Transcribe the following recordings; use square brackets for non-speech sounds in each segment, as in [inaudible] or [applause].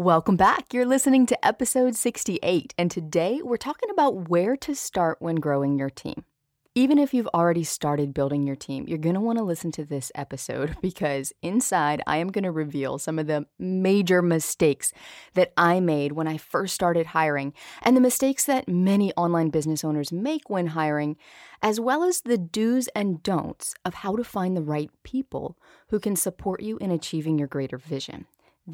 Welcome back. You're listening to episode 68, and today we're talking about where to start when growing your team. Even if you've already started building your team, you're going to want to listen to this episode [laughs] because inside I am going to reveal some of the major mistakes that I made when I first started hiring and the mistakes that many online business owners make when hiring, as well as the do's and don'ts of how to find the right people who can support you in achieving your greater vision.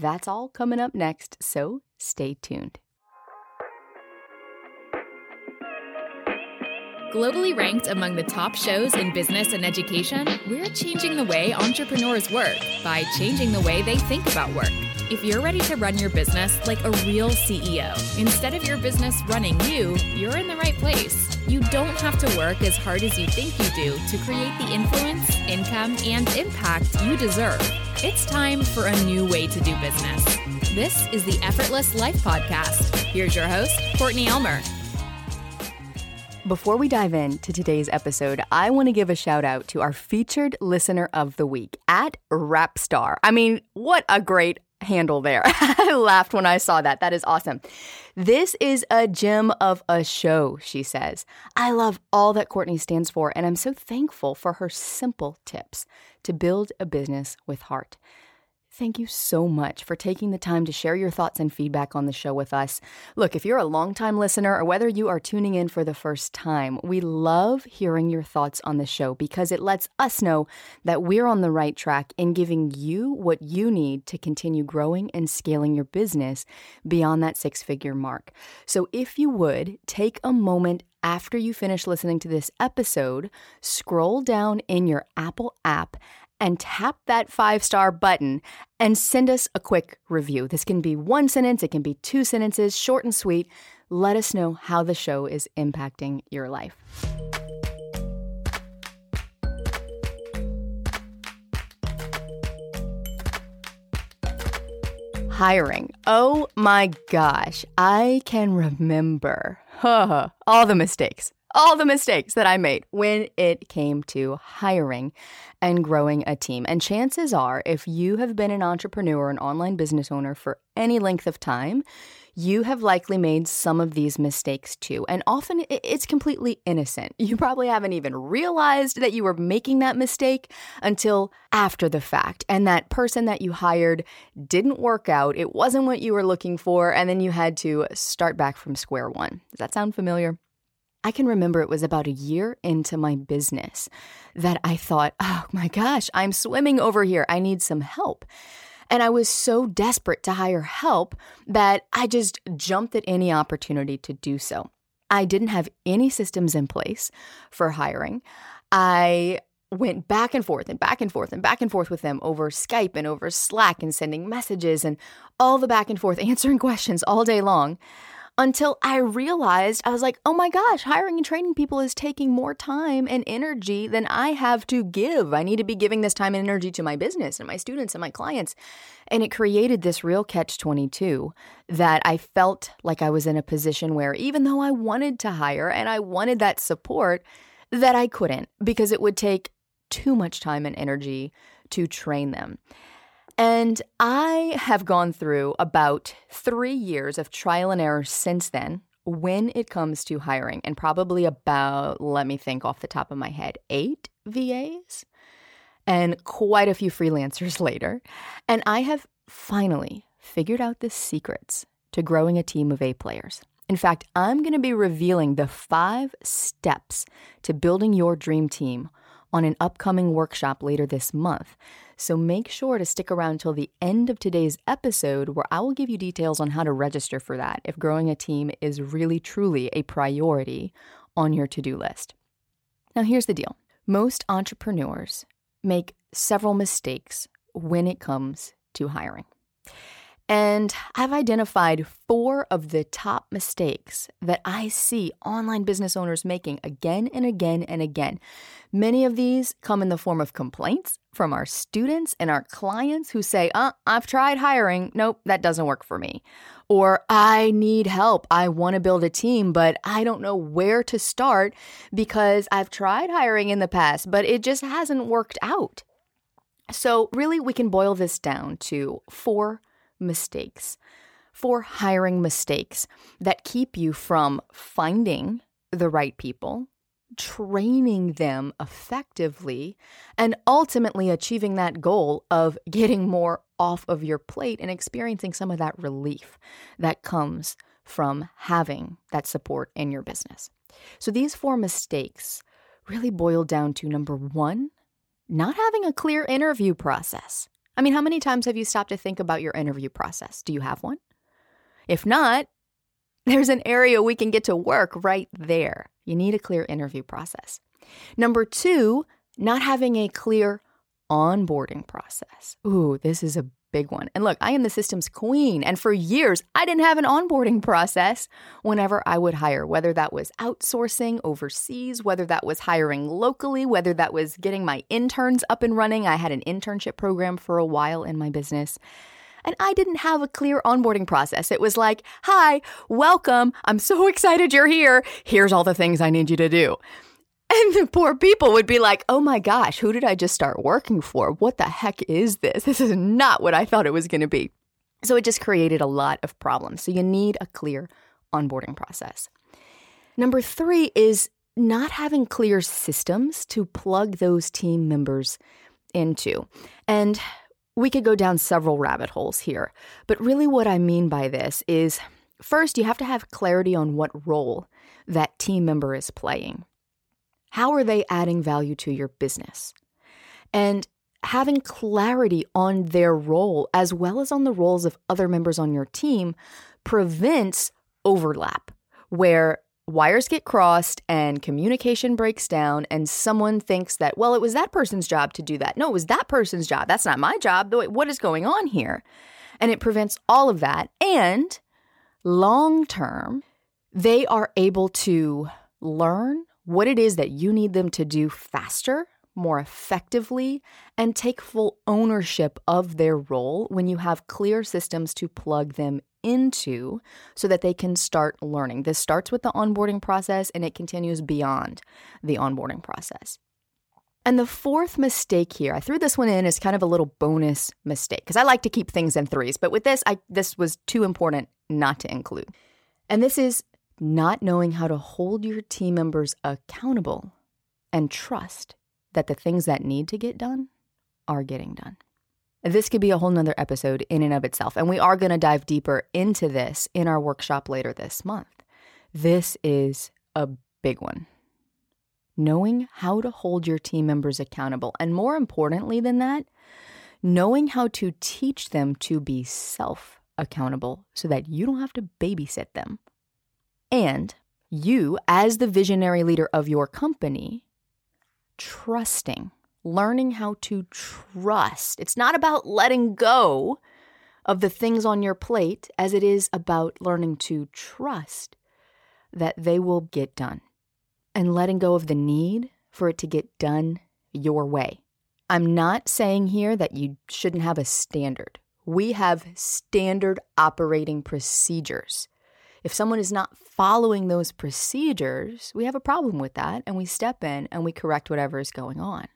That's all coming up next, so stay tuned. Globally ranked among the top shows in business and education, we're changing the way entrepreneurs work by changing the way they think about work. If you're ready to run your business like a real CEO, instead of your business running you, you're in the right place. You don't have to work as hard as you think you do to create the influence, income, and impact you deserve. It's time for a new way to do business. This is the Effortless Life Podcast. Here's your host, Courtney Elmer. Before we dive into today's episode, I want to give a shout out to our featured listener of the week at Rapstar. I mean, what a great handle there. [laughs] I laughed when I saw that. That is awesome. This is a gem of a show, she says. I love all that Courtney stands for, and I'm so thankful for her simple tips to build a business with heart. Thank you so much for taking the time to share your thoughts and feedback on the show with us. Look, if you're a longtime listener or whether you are tuning in for the first time, we love hearing your thoughts on the show because it lets us know that we're on the right track in giving you what you need to continue growing and scaling your business beyond that six figure mark. So if you would take a moment after you finish listening to this episode, scroll down in your Apple app and tap that five star button and send us a quick review. This can be one sentence, it can be two sentences, short and sweet. Let us know how the show is impacting your life. Hiring. Oh my gosh, I can remember [laughs] all the mistakes all the mistakes that I made when it came to hiring and growing a team. And chances are, if you have been an entrepreneur, an online business owner for any length of time, you have likely made some of these mistakes too. And often it's completely innocent. [laughs] You probably haven't even realized that you were making that mistake until after the fact. And that person that you hired didn't work out, it wasn't what you were looking for, and then you had to start back from square one. Does that sound familiar? I can remember it was about a year into my business that I thought, oh my gosh, I'm swimming over here. I need some help. And I was so desperate to hire help that I just jumped at any opportunity to do so. I didn't have any systems in place for hiring. I went back and forth and back and forth and back and forth with them over Skype and over Slack and sending messages and all the back and forth, [laughs] answering questions all day long until I realized I was like, oh my gosh, hiring and training people is taking more time and energy than I have to give. I need to be giving this time and energy to my business and my students and my clients. And it created this real catch 22 that I felt like I was in a position where even though I wanted to hire and I wanted that support, that I couldn't because it would take too much time and energy to train them. And I have gone through about three years of trial and error since then when it comes to hiring, and probably about, let me think off the top of my head, eight VAs and quite a few freelancers [laughs] later. And I have finally figured out the secrets to growing a team of A players. In fact, I'm going to be revealing the five steps to building your dream team on an upcoming workshop later this month. So make sure to stick around till the end of today's episode where I will give you details on how to register for that if growing a team is really truly a priority on your to do list. Now, here's the deal most entrepreneurs make several mistakes when it comes to hiring. And I've identified four of the top mistakes that I see online business owners making again and again and again. Many of these come in the form of complaints from our students and our clients who say, uh, I've tried hiring. Nope, that doesn't work for me. Or I need help. I want to build a team, but I don't know where to start because I've tried hiring in the past, but it just hasn't worked out. So, really, we can boil this down to four mistakes for hiring mistakes that keep you from finding the right people, training them effectively, and ultimately achieving that goal of getting more off of your plate and experiencing some of that relief that comes from having that support in your business. So these four mistakes really boil down to number one, not having a clear interview process. I mean, how many times have you stopped to think about your interview process? Do you have one? If not, [laughs] there's an area we can get to work right there. You need a clear interview process. Number two, not having a clear onboarding process. Ooh, this is a big one. And look, I am the systems queen. And for years, I didn't have an onboarding process whenever I would hire, whether that was outsourcing overseas, whether that was hiring locally, whether that was getting my interns up and running. I had an internship program for a while in my business. And I didn't have a clear onboarding process. It was like, hi, welcome. I'm so [laughs] excited you're here. Here's all the things I need you to do. And the poor people would be like, oh my gosh, who did I just start working for? What the heck is this? This is not what I thought it was going to be. So it just created a lot of problems. So you need a clear onboarding process. Number three is not having clear systems to plug those team members into. And we could go down several rabbit holes here. But really, what I mean by this is first, you have to have clarity on what role that team member is playing. How are they adding value to your business? And having clarity on their role as well as on the roles of other members on your team prevents overlap where wires get crossed and communication breaks down and someone thinks that well it was that person's job to do that. No it was that person's job. That's not my job. What is going on here? And it prevents all of that. And long term they are able to learn what it is that you need them to do faster, more effectively, and take full ownership of their role when you have clear systems to plug them into so that they can start learning. This starts with the onboarding process and it continues beyond the onboarding process. And the fourth mistake here, I threw this one in as kind of a little bonus mistake because I like to keep things in threes, but with this, I this was too important not to include. And this is not knowing how to hold your team members accountable and trust that the things that need to get done are getting done. This could be a whole nother episode in and of itself, and we are going to dive deeper into this in our workshop later this month. This is a big one. Knowing how to hold your team members accountable, and more importantly than that, knowing how to teach them to be self accountable so that you don't have to babysit them and you, as the visionary leader of your company, trusting, learning how to trust. It's not about letting go of the things on your plate as it is about learning to trust that they will get done and letting go of the need for it to get done your way. I'm not saying here that you shouldn't have a standard. We have standard operating procedures. If someone is not following those procedures, we have a problem with that and we step in and we correct whatever is going on.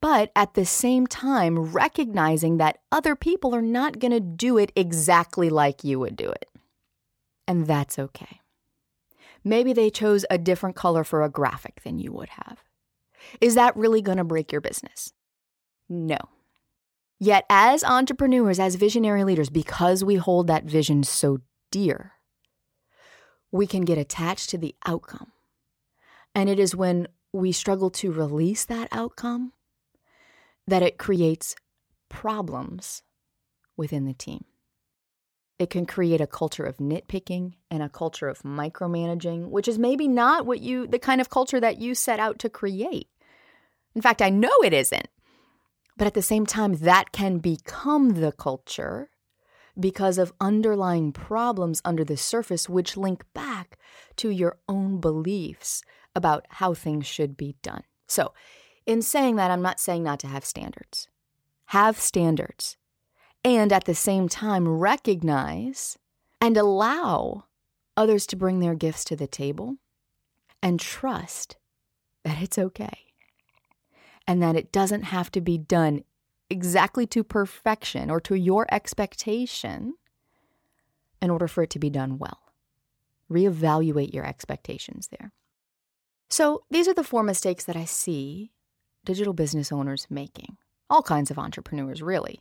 But at the same time, recognizing that other people are not going to do it exactly like you would do it. And that's okay. Maybe they chose a different color for a graphic than you would have. Is that really going to break your business? No. Yet, as entrepreneurs, as visionary leaders, because we hold that vision so dear, we can get attached to the outcome. And it is when we struggle to release that outcome that it creates problems within the team. It can create a culture of nitpicking and a culture of micromanaging, which is maybe not what you, the kind of culture that you set out to create. In fact, I know it isn't. But at the same time, that can become the culture because of underlying problems under the surface, which link back to your own beliefs about how things should be done. So, in saying that, I'm not saying not to have standards. Have standards. And at the same time, recognize and allow others to bring their gifts to the table and trust that it's okay and that it doesn't have to be done exactly to perfection or to your expectation in order for it to be done well. Reevaluate your expectations there. So, these are the four mistakes that I see digital business owners making. All kinds of entrepreneurs, really.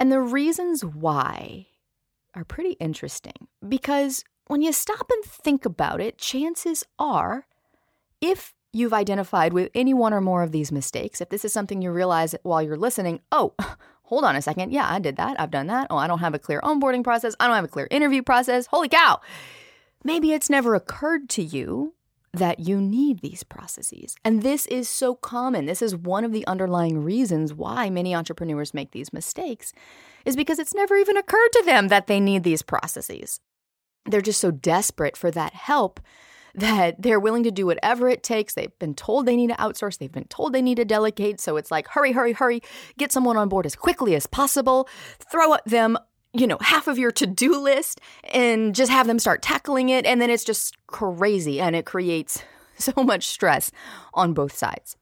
And the reasons why are pretty interesting because when you stop and think about it, chances are, if you've identified with any one or more of these mistakes, if this is something you realize while you're listening, oh, [laughs] hold on a second. Yeah, I did that. I've done that. Oh, I don't have a clear onboarding process. I don't have a clear interview process. Holy cow. Maybe it's never occurred to you that you need these processes. And this is so common. This is one of the underlying reasons why many entrepreneurs make these mistakes is because it's never even occurred to them that they need these processes. They're just so desperate for that help that they're willing to do whatever it takes. They've been told they need to outsource, they've been told they need to delegate. So it's like, hurry, hurry, hurry, get someone on board as quickly as possible, throw at them you know, half of your to do list and just have them start tackling it. And then it's just crazy and it creates [laughs] so much stress on both sides.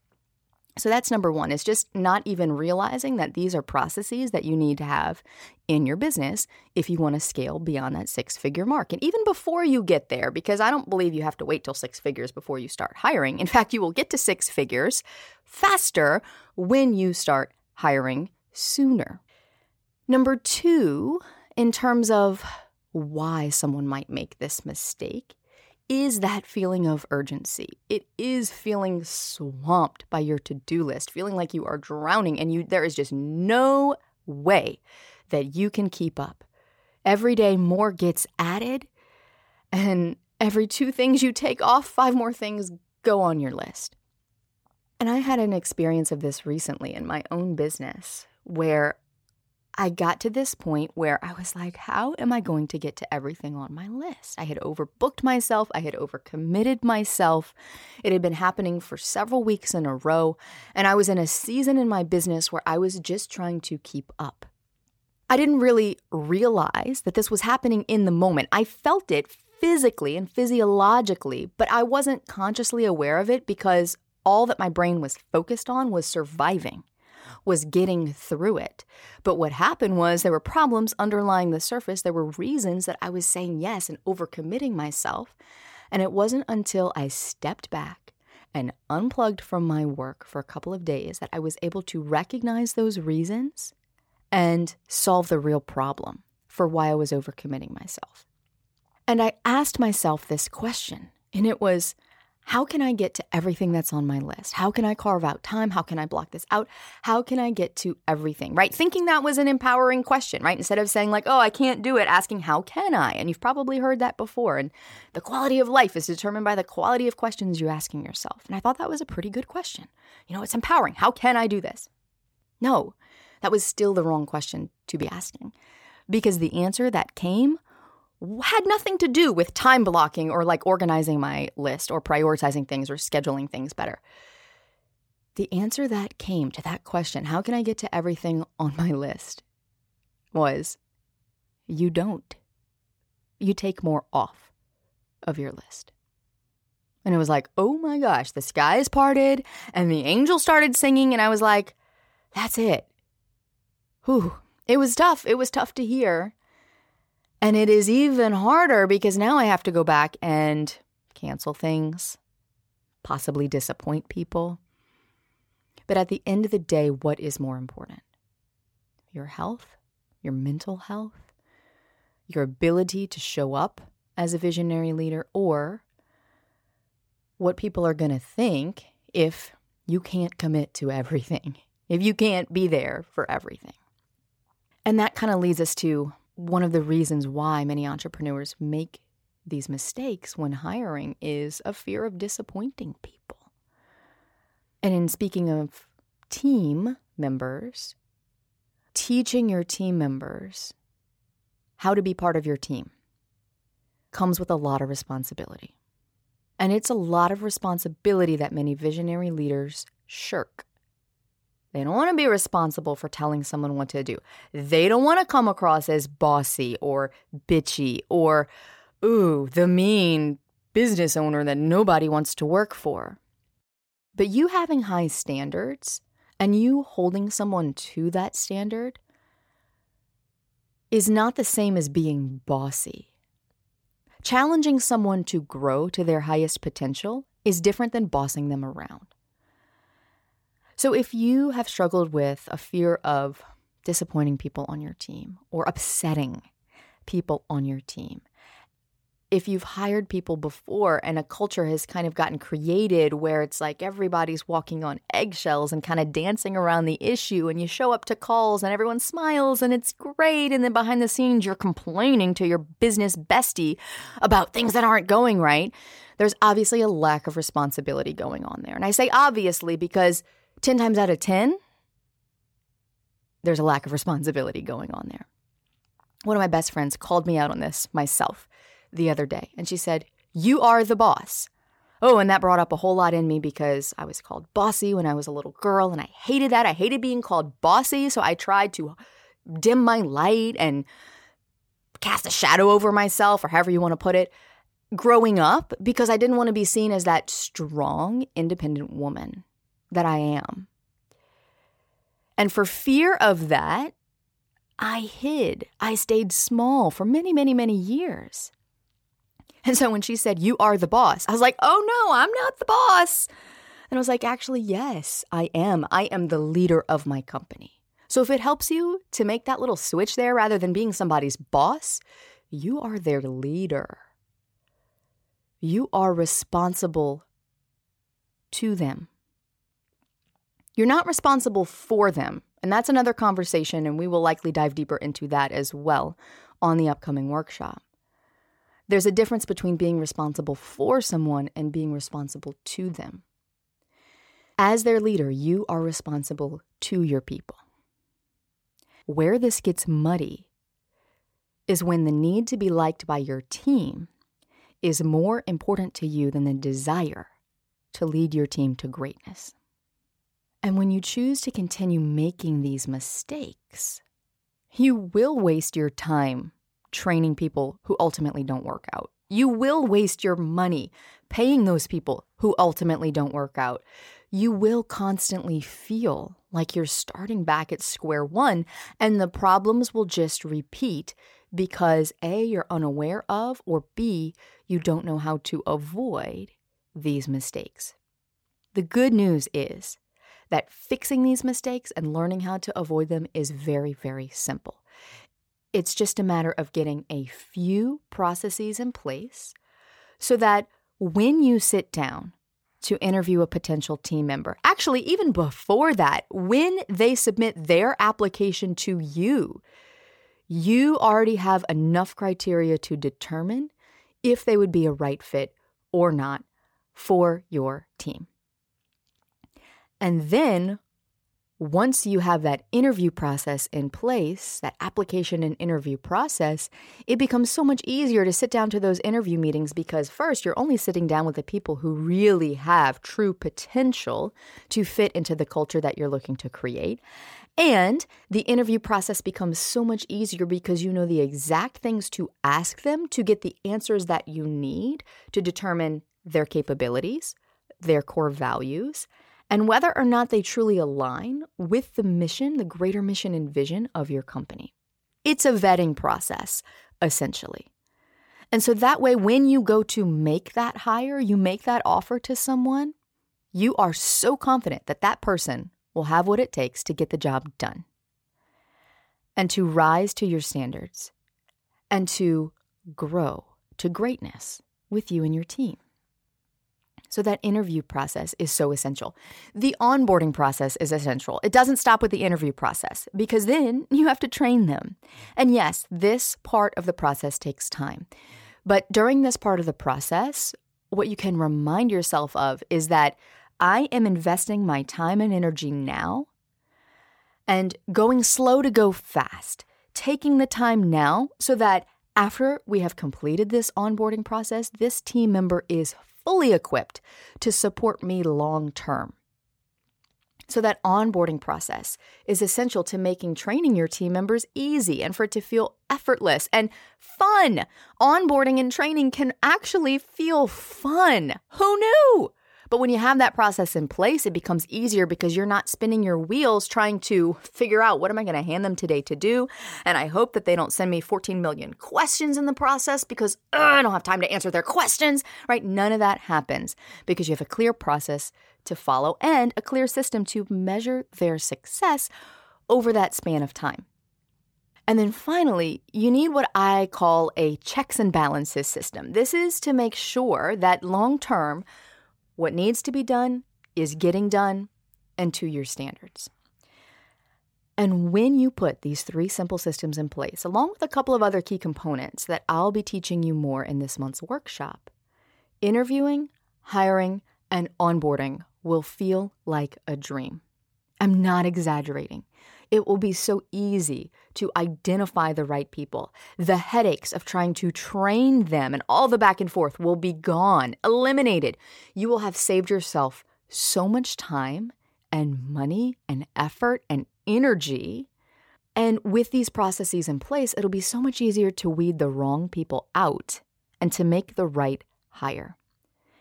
So that's number one, is just not even realizing that these are processes that you need to have in your business if you want to scale beyond that six figure mark. And even before you get there, because I don't believe you have to wait till six figures before you start hiring. In fact, you will get to six figures faster when you start hiring sooner. Number two, in terms of why someone might make this mistake, is that feeling of urgency. It is feeling swamped by your to-do list, feeling like you are drowning and you there is just no way that you can keep up. Every day more gets added and every two things you take off, five more things go on your list. And I had an experience of this recently in my own business where I got to this point where I was like, how am I going to get to everything on my list? I had overbooked myself, I had overcommitted myself. It had been happening for several weeks in a row, and I was in a season in my business where I was just trying to keep up. I didn't really realize that this was happening in the moment. I felt it physically and physiologically, but I wasn't consciously aware of it because all that my brain was focused on was surviving was getting through it. But what happened was there were problems underlying the surface. There were reasons that I was saying yes and overcommitting myself. And it wasn't until I stepped back and unplugged from my work for a couple of days that I was able to recognize those reasons and solve the real problem for why I was overcommitting myself. And I asked myself this question, and it was how can I get to everything that's on my list? How can I carve out time? How can I block this out? How can I get to everything, right? Thinking that was an empowering question, right? Instead of saying, like, oh, I can't do it, asking, how can I? And you've probably heard that before. And the quality of life is determined by the quality of questions you're asking yourself. And I thought that was a pretty good question. You know, it's empowering. How can I do this? No, that was still the wrong question to be asking because the answer that came had nothing to do with time blocking or like organizing my list or prioritizing things or scheduling things better. The answer that came to that question, how can I get to everything on my list, was you don't. You take more off of your list. And it was like, oh my gosh, the skies parted and the angel started singing. And I was like, that's it. Whew. It was tough. It was tough to hear. And it is even harder because now I have to go back and cancel things, possibly disappoint people. But at the end of the day, what is more important? Your health, your mental health, your ability to show up as a visionary leader, or what people are going to think if you can't commit to everything, if you can't be there for everything. And that kind of leads us to one of the reasons why many entrepreneurs make these mistakes when hiring is a fear of disappointing people. And in speaking of team members, teaching your team members how to be part of your team comes with a lot of responsibility. And it's a lot of responsibility that many visionary leaders shirk. They don't want to be responsible for telling someone what to do. They don't want to come across as bossy or bitchy or, ooh, the mean business owner that nobody wants to work for. But you having high standards and you holding someone to that standard is not the same as being bossy. Challenging someone to grow to their highest potential is different than bossing them around. So, if you have struggled with a fear of disappointing people on your team or upsetting people on your team, if you've hired people before and a culture has kind of gotten created where it's like everybody's walking on eggshells and kind of dancing around the issue, and you show up to calls and everyone smiles and it's great, and then behind the scenes you're complaining to your business bestie about things that aren't going right, there's obviously a lack of responsibility going on there. And I say obviously because 10 times out of 10, there's a lack of responsibility going on there. One of my best friends called me out on this myself the other day, and she said, You are the boss. Oh, and that brought up a whole lot in me because I was called bossy when I was a little girl, and I hated that. I hated being called bossy, so I tried to dim my light and cast a shadow over myself, or however you want to put it, growing up because I didn't want to be seen as that strong, independent woman that I am. And for fear of that, I hid. I stayed small for many, many, many years. And so when she said, You are the boss, I was like, Oh no, I'm not the boss. And I was like, Actually, yes, I am. I am the leader of my company. So if it helps you to make that little switch there rather than being somebody's boss, you are their leader. You are responsible to them. You're not responsible for them. And that's another conversation, and we will likely dive deeper into that as well on the upcoming workshop. There's a difference between being responsible for someone and being responsible to them. As their leader, you are responsible to your people. Where this gets muddy is when the need to be liked by your team is more important to you than the desire to lead your team to greatness. And when you choose to continue making these mistakes, you will waste your time training people who ultimately don't work out. You will waste your money paying those people who ultimately don't work out. You will constantly feel like you're starting back at square one, and the problems will just repeat because A, you're unaware of, or B, you don't know how to avoid these mistakes. The good news is that fixing these mistakes and learning how to avoid them is very, very simple. It's just a matter of getting a few processes in place so that when you sit down to interview a potential team member, actually, even before that, when they submit their application to you, you already have enough criteria to determine if they would be a right fit or not for your team. And then once you have that interview process in place, that application and interview process, it becomes so much easier to sit down to those interview meetings because first, you're only sitting down with the people who really have true potential to fit into the culture that you're looking to create. And the interview process becomes so much easier because you know the exact things to ask them to get the answers that you need to determine their capabilities, their core values, and whether or not they truly align with the mission, the greater mission and vision of your company. It's a vetting process, essentially. And so that way, when you go to make that hire, you make that offer to someone, you are so confident that that person will have what it takes to get the job done and to rise to your standards and to grow to greatness with you and your team. So, that interview process is so essential. The onboarding process is essential. It doesn't stop with the interview process because then you have to train them. And yes, this part of the process takes time. But during this part of the process, what you can remind yourself of is that I am investing my time and energy now and going slow to go fast, taking the time now so that after we have completed this onboarding process, this team member is fully equipped to support me long term. So, that onboarding process is essential to making training your team members easy and for it to feel effortless and fun. Onboarding and training can actually feel fun. Who knew? But when you have that process in place, it becomes easier because you're not spinning your wheels trying to figure out what am I going to hand them today to do. And I hope that they don't send me 14 million questions in the process because ugh, I don't have time to answer their questions, right? None of that happens because you have a clear process to follow and a clear system to measure their success over that span of time. And then finally, you need what I call a checks and balances system. This is to make sure that long term, what needs to be done is getting done and to your standards. And when you put these three simple systems in place, along with a couple of other key components that I'll be teaching you more in this month's workshop, interviewing, hiring, and onboarding will feel like a dream. I'm not exaggerating. It will be so easy to identify the right people. The headaches of trying to train them and all the back and forth will be gone, eliminated. You will have saved yourself so much time and money and effort and energy. And with these processes in place, it'll be so much easier to weed the wrong people out and to make the right hire.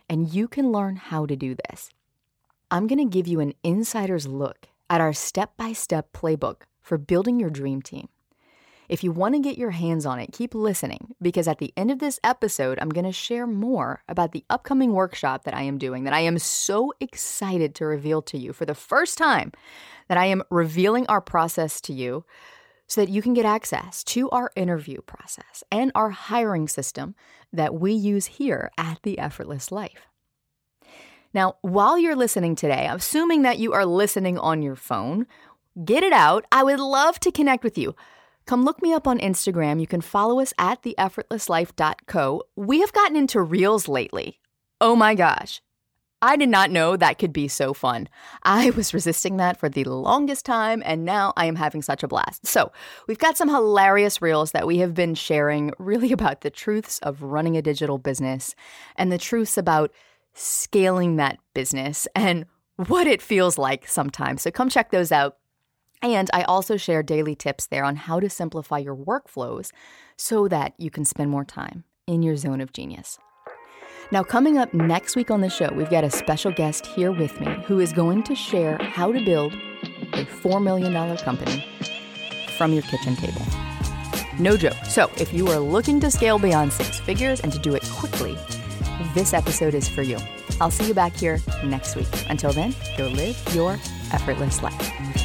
And you can learn how to do this. I'm going to give you an insider's look at our step by step playbook for building your dream team. If you want to get your hands on it, keep listening because at the end of this episode, I'm going to share more about the upcoming workshop that I am doing that I am so excited to reveal to you for the first time. That I am revealing our process to you so that you can get access to our interview process and our hiring system that we use here at The Effortless Life. Now, while you're listening today, I'm assuming that you are listening on your phone, get it out. I would love to connect with you. Come look me up on Instagram. You can follow us at theeffortlesslife.co. We have gotten into reels lately. Oh my gosh. I did not know that could be so fun. I [laughs] was resisting that for the longest time, and now I am having such a blast. So, we've got some hilarious reels that we have been sharing really about the truths of running a digital business and the truths about scaling that business and [laughs] what it feels like sometimes. So come check those out. And I also share daily tips there on how to simplify your workflows so that you can spend more time in your zone of genius. Now, coming up next week on the show, we've got a special guest here with me who is going to share how to build a $4 million company from your kitchen table. No joke. So, if you are looking to scale beyond six figures and to do it quickly, this episode is for you. I'll see you back here next week. Until then, go live your effortless life.